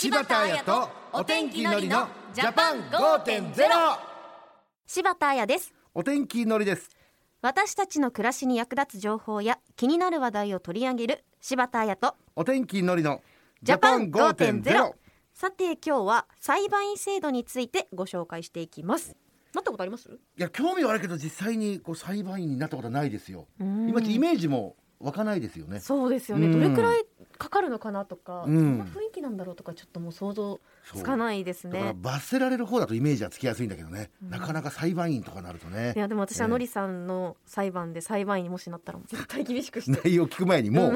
柴田彩とお天気のりのジャパン5.0柴田彩です。お天気のりです。私たちの暮らしに役立つ情報や気になる話題を取り上げる柴田彩とお天気のりのジャパン5.0さて今日は裁判員制度についてご紹介していきます。なったことあります？いや興味はあるけど実際にこう裁判員になったことはないですよ。うん。今イメージも湧かないですよね。そうですよね、うん。どれくらいかかるのかなとか、うん。どんな雰囲気なんだろうとかちょっともう想像つかないですだからね罰せられる方だとイメージはつきやすいんだけどね、うん。なかなか裁判員とかなるとね。いやでも私はね。のりさんの裁判で裁判員にもしなったら絶対厳しくして内容 聞く前にも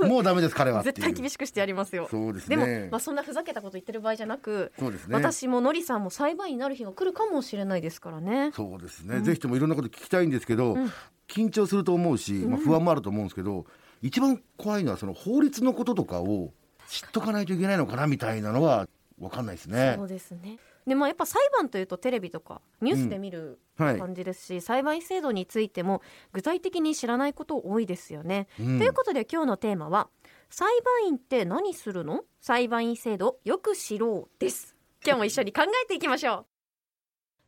う、もうダメです彼は絶対厳しくしてやりますよ。そうですでも、ねまあ、そんなふざけたこと言ってる場合じゃなく、そうですね。私ものりさんも裁判員になる日が来るかもしれないですからね。そうですね、うん。ぜひともいろんなこと聞きたいんですけど、うん。緊張すると思うし、まあ、不安もあると思うんですけど、一番怖いのはその法律のこととかを知っとかないといけないのかなみたいなのは分かんないですね。そうですね。でまあ、やっぱ裁判というとテレビとかニュースで見るはい、感じですし、裁判員制度についても具体的に知らないこと多いですよね。うん。ということで今日のテーマは「裁判員って何するの？裁判員制度よく知ろう」です。今日も一緒に考えていきましょう。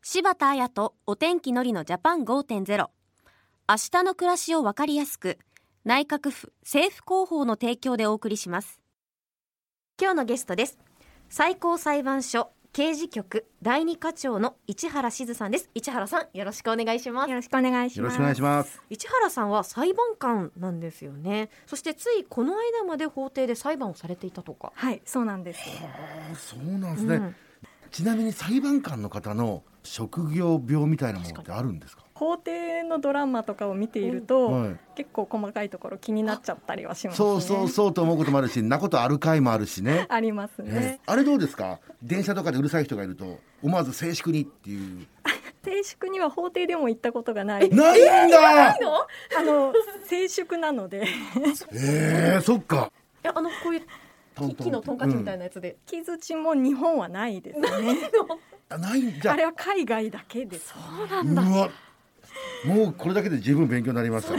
柴田彩とお天気のりのジャパン5.0明日の暮らしをわかりやすく内閣府政府広報の提供でお送りします。今日のゲストです。最高裁判所刑事局第二課長の市原静さんです。市原さんよろしくお願いします。よろしくお願いします。よろしくお願いします。市原さんは裁判官なんですよね。そしてついこの間まで法廷で裁判をされていたとか、はい、そうなんです。そうなんですね、うん。ちなみに裁判官の方の職業病みたいなものってあるんですか？法廷のドラマとかを見ていると、はい。結構細かいところ気になっちゃったりはしますね。そうそうそうと思うこともあるしんなことある回もあるしね。ありますね。ね。あれどうですか？電車とかでうるさい人がいると思わず静粛にっていう。静粛には法廷でも行ったことがない。ないんだ！あの静粛なので。えー、そっか。いやあのこういうトントン。木のトンカチみたいなやつで、木槌も日本はないですね。あないんじゃあれは海外だけです。そうなんだ。うわもうこれだけで十分勉強になりました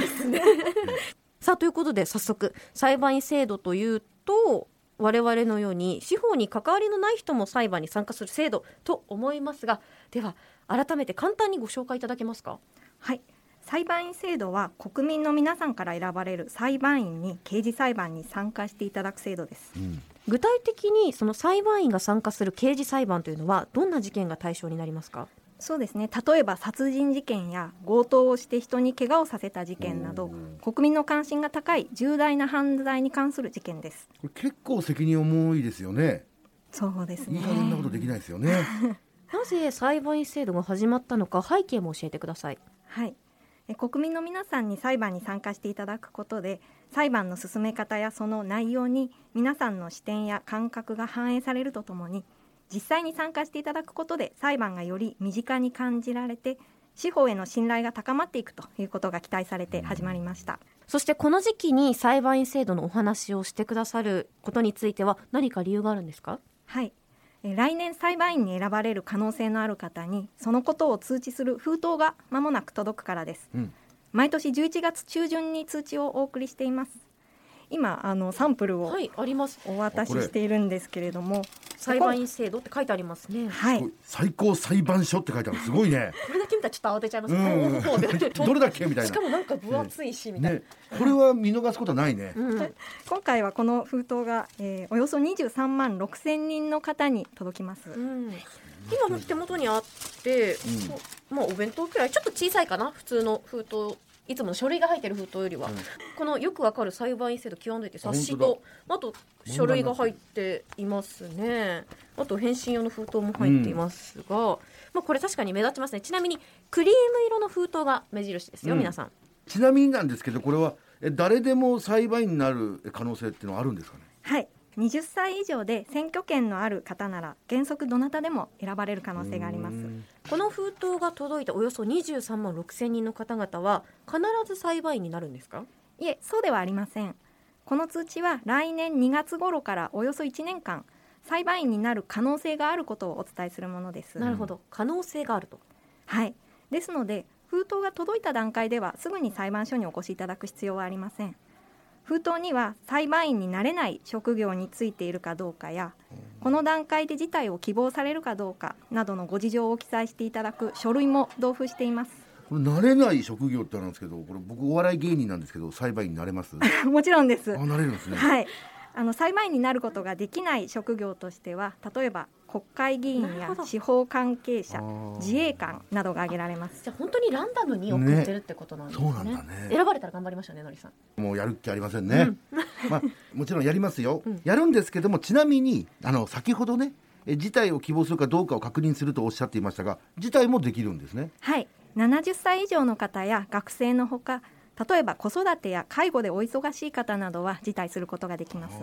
さあということで早速裁判員制度というと我々のように司法に関わりのない人も裁判に参加する制度と思いますがでは改めて簡単にご紹介いただけますか？はい。裁判員制度は国民の皆さんから選ばれる裁判員に刑事裁判に参加していただく制度です。うん。具体的にその裁判員が参加する刑事裁判というのはどんな事件が対象になりますか？そうですね。例えば殺人事件や強盗をして人に怪我をさせた事件など国民の関心が高い重大な犯罪に関する事件です。これ結構責任重いですよね。そうですね。いい加減なことできないですよね。なぜ裁判員制度が始まったのか背景も教えてください。はい。え国民の皆さんに裁判に参加していただくことで裁判の進め方やその内容に皆さんの視点や感覚が反映されるとともに実際に参加していただくことで裁判がより身近に感じられて司法への信頼が高まっていくということが期待されて始まりました。そしてこの時期に裁判員制度のお話をしてくださることについては何か理由があるんですか？はい。えー来年裁判員に選ばれる可能性のある方にそのことを通知する封筒が間もなく届くからです。うん。毎年11月中旬に通知をお送りしています今あのサンプルをはいあります。お渡ししているんですけれども。裁判員制度って書いてありますね。はい。最高裁判所って書いてある。すごいね。これだけ見たらちょっと慌てちゃいますうん。ねどれだっけ？みたいな。しかもなんか分厚いしみたいな、ね。これは見逃すことはないね。うん、今回はこの封筒が、えーおよそ23万6千人の方に届きます、うん。今も手元にあって、うん。まあお弁当くらい。ちょっと小さいかな？普通の封筒いつもの書類が入ってる封筒よりは、うん。このよくわかる裁判員制度極めて冊子あとあと書類が入っていますね。あと返信用の封筒も入っていますが、まあこれ確かに目立ちますね。ちなみにクリーム色の封筒が目印ですよ、うん。皆さん。ちなみになんですけどこれはえ誰でも裁判員になる可能性っていうのはあるんですかね？はい20歳以上で選挙権のある方なら原則どなたでも選ばれる可能性があります。うん。この封筒が届いたおよそ23万6千人の方々は必ず裁判員になるんですか？いえそうではありません。この通知は来年2月頃からおよそ1年間裁判員になる可能性があることをお伝えするものです。なるほど。可能性があると。はい。ですので封筒が届いた段階ではすぐに裁判所にお越しいただく必要はありません封筒には裁判員になれない職業についているかどうかやこの段階で事態を希望されるかどうかなどのご事情を記載していただく書類も同封しています。これ慣れない職業ってあるんですけどこれ僕お笑い芸人なんですけど裁判員になれます？あもちろんです。なれるんですね。はい。あの裁判員になることができない職業としては例えば国会議員や司法関係者自衛官などが挙げられます。じゃあ本当にランダムに送ってるってことなんですね。ね。そうなんだね。選ばれたら頑張りましょうねのりさん。もうやるっきゃありませんね、まあもちろんやりますよ、うん。やるんですけどもちなみにあの先ほどねえ事態を希望するかどうかを確認するとおっしゃっていましたが事態もできるんですね。はい。70歳以上の方や学生のほか例えば子育てや介護でお忙しい方などは辞退することができます。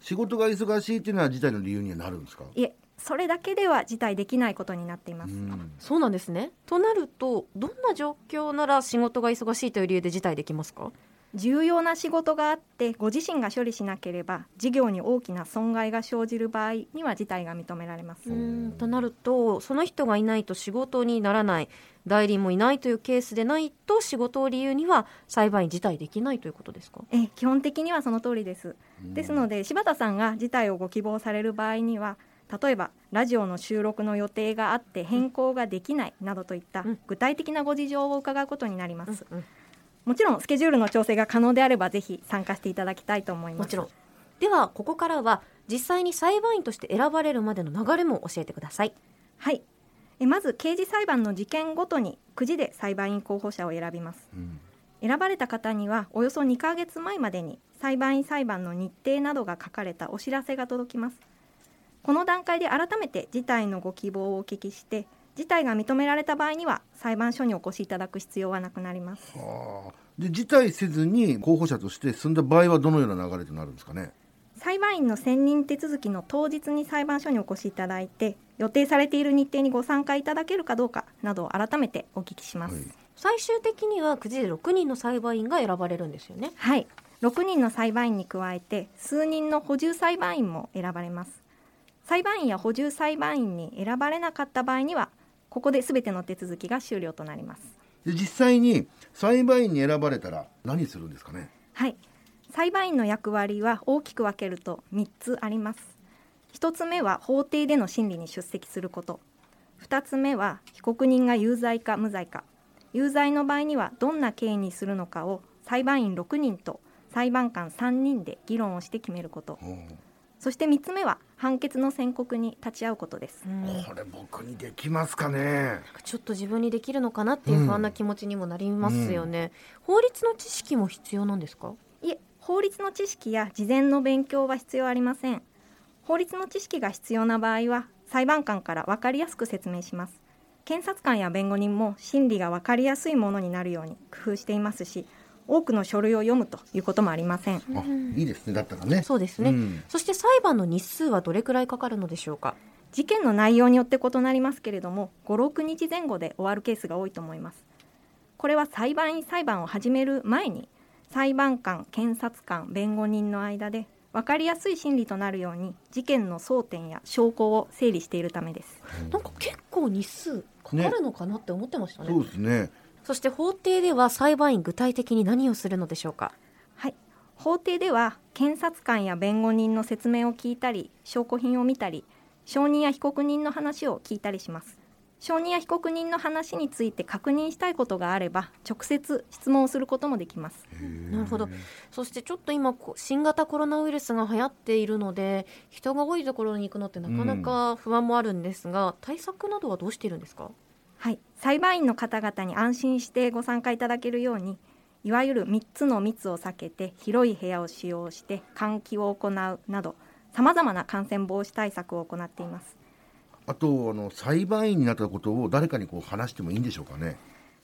仕事が忙しいっていうのは事態の理由にはなるんですか？いえそれだけでは辞退できないことになっています、うん。そうなんですね。となるとどんな状況なら仕事が忙しいという理由で辞退できますか？重要な仕事があってご自身が処理しなければ事業に大きな損害が生じる場合には辞退が認められます、うん。となるとその人がいないと仕事にならない代理もいないというケースでないと仕事を理由には裁判員辞退できないということですか？え基本的にはその通りです。ですので柴田さんが辞退をご希望される場合には例えばラジオの収録の予定があって変更ができないなどといったうん具体的なご事情を伺うことになります、うん。もちろんスケジュールの調整が可能であればぜひ参加していただきたいと思います。もちろん。ではここからは実際に裁判員として選ばれるまでの流れも教えてください。はい。えまず刑事裁判の事件ごとにくじで裁判員候補者を選びます。うん。選ばれた方にはおよそ2ヶ月前までに裁判員裁判の日程などが書かれたお知らせが届きますこの段階で改めて事態のご希望をお聞きして事態が認められた場合には裁判所にお越しいただく必要はなくなります。はあ。で辞退せずに候補者として進んだ場合はどのような流れとなるんですかね？裁判員の選任手続きの当日に裁判所にお越しいただいて予定されている日程にご参加いただけるかどうかなどを改めてお聞きします、はい。最終的にはくじで6人の裁判員が選ばれるんですよね？はい、6人の裁判員に加えて数人の補充裁判員も選ばれます裁判員や補充裁判員に選ばれなかった場合にはここで全ての手続きが終了となります。で実際に裁判員に選ばれたら何するんですかね？はい。裁判員の役割は大きく分けると3つあります。1つ目は法廷での審理に出席すること。2つ目は被告人が有罪か無罪か。有罪の場合にはどんな刑にするのかを裁判員6人と裁判官3人で議論をして決めること。う。んそして3つ目は判決の宣告に立ち会うことです。うん。これ僕にできますかね。ちょっと自分にできるのかなっていう不安な気持ちにもなりますよね、法律の知識も必要なんですか？いえ法律の知識や事前の勉強は必要ありません。法律の知識が必要な場合は裁判官から分かりやすく説明します。検察官や弁護人も審理が分かりやすいものになるように工夫していますし多くの書類を読むということもありません。あいいですね。だったらね。そうですね、うん。そして裁判の日数はどれくらいかかるのでしょうか。事件の内容によって異なりますけれども56日前後で終わるケースが多いと思います。これは裁判員裁判を始める前に裁判官検察官弁護人の間で分かりやすい審理となるように事件の争点や証拠を整理しているためです。なんか結構日数かかるのかなって思ってましたね。そうですねそして法廷では裁判員具体的に何をするのでしょうか？はい。法廷では検察官や弁護人の説明を聞いたり証拠品を見たり証人や被告人の話を聞いたりします。証人や被告人の話について確認したいことがあれば直接質問をすることもできます。なるほど。そしてちょっと今新型コロナウイルスが流行っているので人が多いところに行くのってなかなか不安もあるんですが、対策などはどうしているんですか？はい。裁判員の方々に安心してご参加いただけるようにいわゆる3つの密を避けて広い部屋を使用して換気を行うなどさまざまな感染防止対策を行っています。あとあの裁判員になったことを誰かにこう話してもいいんでしょうかね。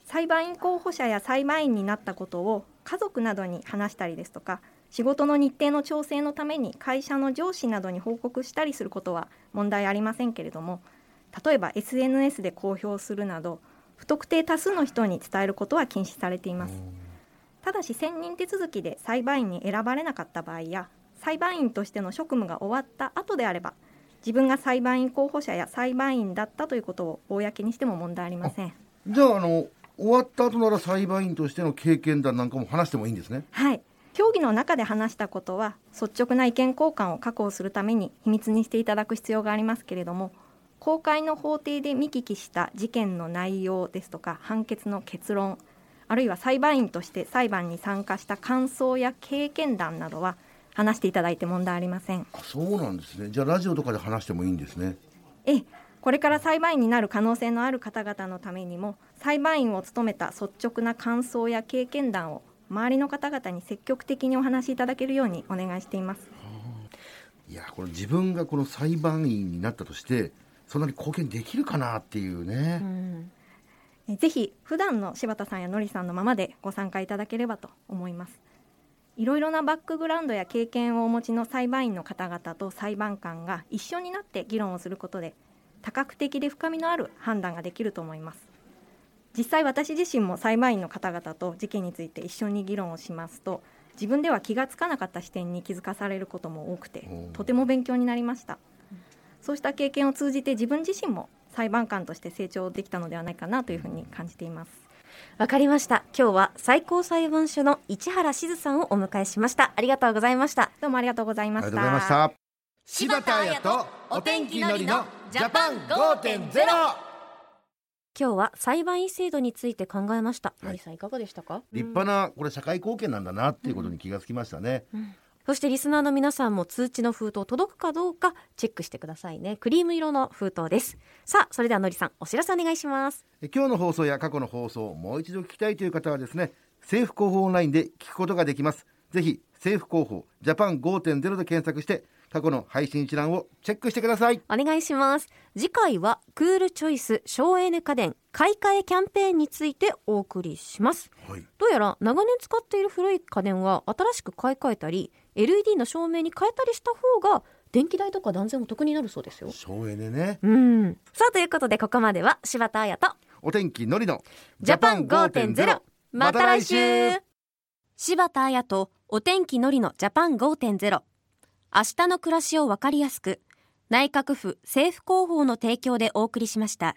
裁判員候補者や裁判員になったことを家族などに話したりですとか仕事の日程の調整のために会社の上司などに報告したりすることは問題ありませんけれども例えば SNS で公表するなど不特定多数の人に伝えることは禁止されています。ただし選任手続きで裁判員に選ばれなかった場合や裁判員としての職務が終わった後であれば自分が裁判員候補者や裁判員だったということを公にしても問題ありません。じゃああの終わった後なら裁判員としての経験談なんかも話してもいいんですね？はい。協議の中で話したことは率直な意見交換を確保するために秘密にしていただく必要がありますけれども公開の法廷で見聞きした事件の内容ですとか判決の結論あるいは裁判員として裁判に参加した感想や経験談などは話していただいて問題ありません。あそうなんですね。じゃあラジオとかで話してもいいんですね。ええこれから裁判員になる可能性のある方々のためにも裁判員を務めた率直な感想や経験談を周りの方々に積極的にお話しいただけるようにお願いしています。いやこれ自分がこの裁判員になったとしてそんなに貢献できるかなっていうね、うん。えぜひ普段の柴田さんやのりさんのままでご参加いただければと思います。いろいろなバックグラウンドや経験をお持ちの裁判員の方々と裁判官が一緒になって議論をすることで多角的で深みのある判断ができると思います。実際私自身も裁判員の方々と事件について一緒に議論をしますと自分では気がつかなかった視点に気づかされることも多くてとても勉強になりましたそうした経験を通じて自分自身も裁判官として成長できたのではないかなというふうに感じています。わかりました。今日は最高裁判所の市原しずさんをお迎えしました。ありがとうございました。どうもありがとうございました。ありがとうございました。柴田彩とお天気のりのジャパン5.0今日は裁判員制度について考えました、い。のりさんいかがでしたか？立派なこれ社会貢献なんだなっていうことに気がつきましたね、そしてリスナーの皆さんも通知の封筒届くかどうかチェックしてくださいね。クリーム色の封筒です。さあそれではのりさんお知らせお願いします。え今日の放送や過去の放送をもう一度聞きたいという方はですね政府広報オンラインで聞くことができます。ぜひ政府広報ジャパン5.0で検索して過去の配信一覧をチェックしてください。お願いします。次回はクールチョイス省エネ家電買い替えキャンペーンについてお送りします。はい。どうやら長年使っている古い家電は新しく買い替えたり LED の照明に変えたりした方が電気代とか断然お得になるそうですよ。省エネね。うん。さあということでここまでは柴田彩とお天気のりのジャパン5.0また来週。柴田彩とお天気のりのジャパン5.0明日の暮らしをわかりやすく内閣府政府広報の提供でお送りしました